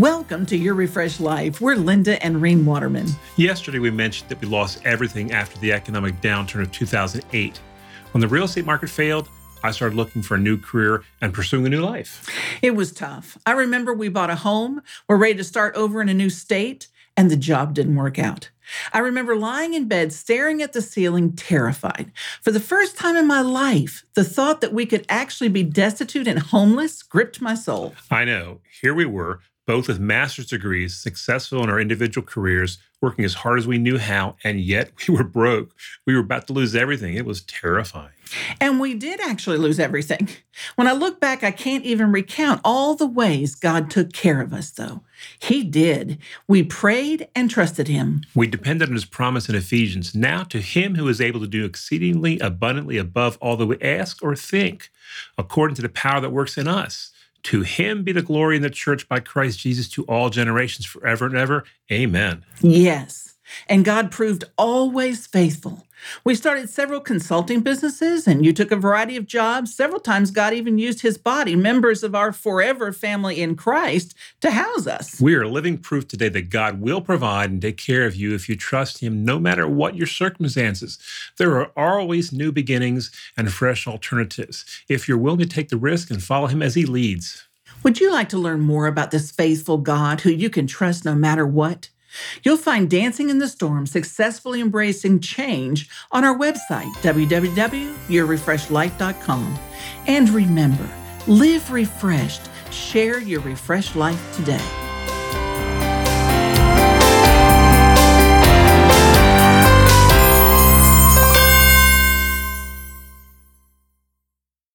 Welcome to Your Refreshed Life. We're Linda and Reen Waterman. Yesterday, we mentioned that we lost everything after the economic downturn of 2008. When the real estate market failed, I started looking for a new career and pursuing a new life. It was tough. I remember we bought a home, we're ready to start over in a new state, and the job didn't work out. I remember lying in bed, staring at the ceiling, terrified. For the first time in my life, the thought that we could actually be destitute and homeless gripped my soul. I know. Here we were, both with master's degrees, successful in our individual careers, working as hard as we knew how, and yet we were broke. We were about to lose everything. It was terrifying. And we did actually lose everything. When I look back, I can't even recount all the ways God took care of us, though. He did. We prayed and trusted Him. We depended on His promise in Ephesians. Now to Him who is able to do exceedingly abundantly above all that we ask or think, according to the power that works in us. To him be the glory in the church by Christ Jesus to all generations forever and ever. Amen. Yes. And God proved always faithful. We started several consulting businesses, and you took a variety of jobs. Several times, God even used his body, members of our forever family in Christ, to house us. We are living proof today that God will provide and take care of you if you trust him, no matter what your circumstances. There are always new beginnings and fresh alternatives if you're willing to take the risk and follow him as he leads. Would you like to learn more about this faithful God who you can trust no matter what? You'll find Dancing in the Storm Successfully Embracing Change on our website, www.yourrefreshedlife.com. And remember, live refreshed. Share your refreshed life today.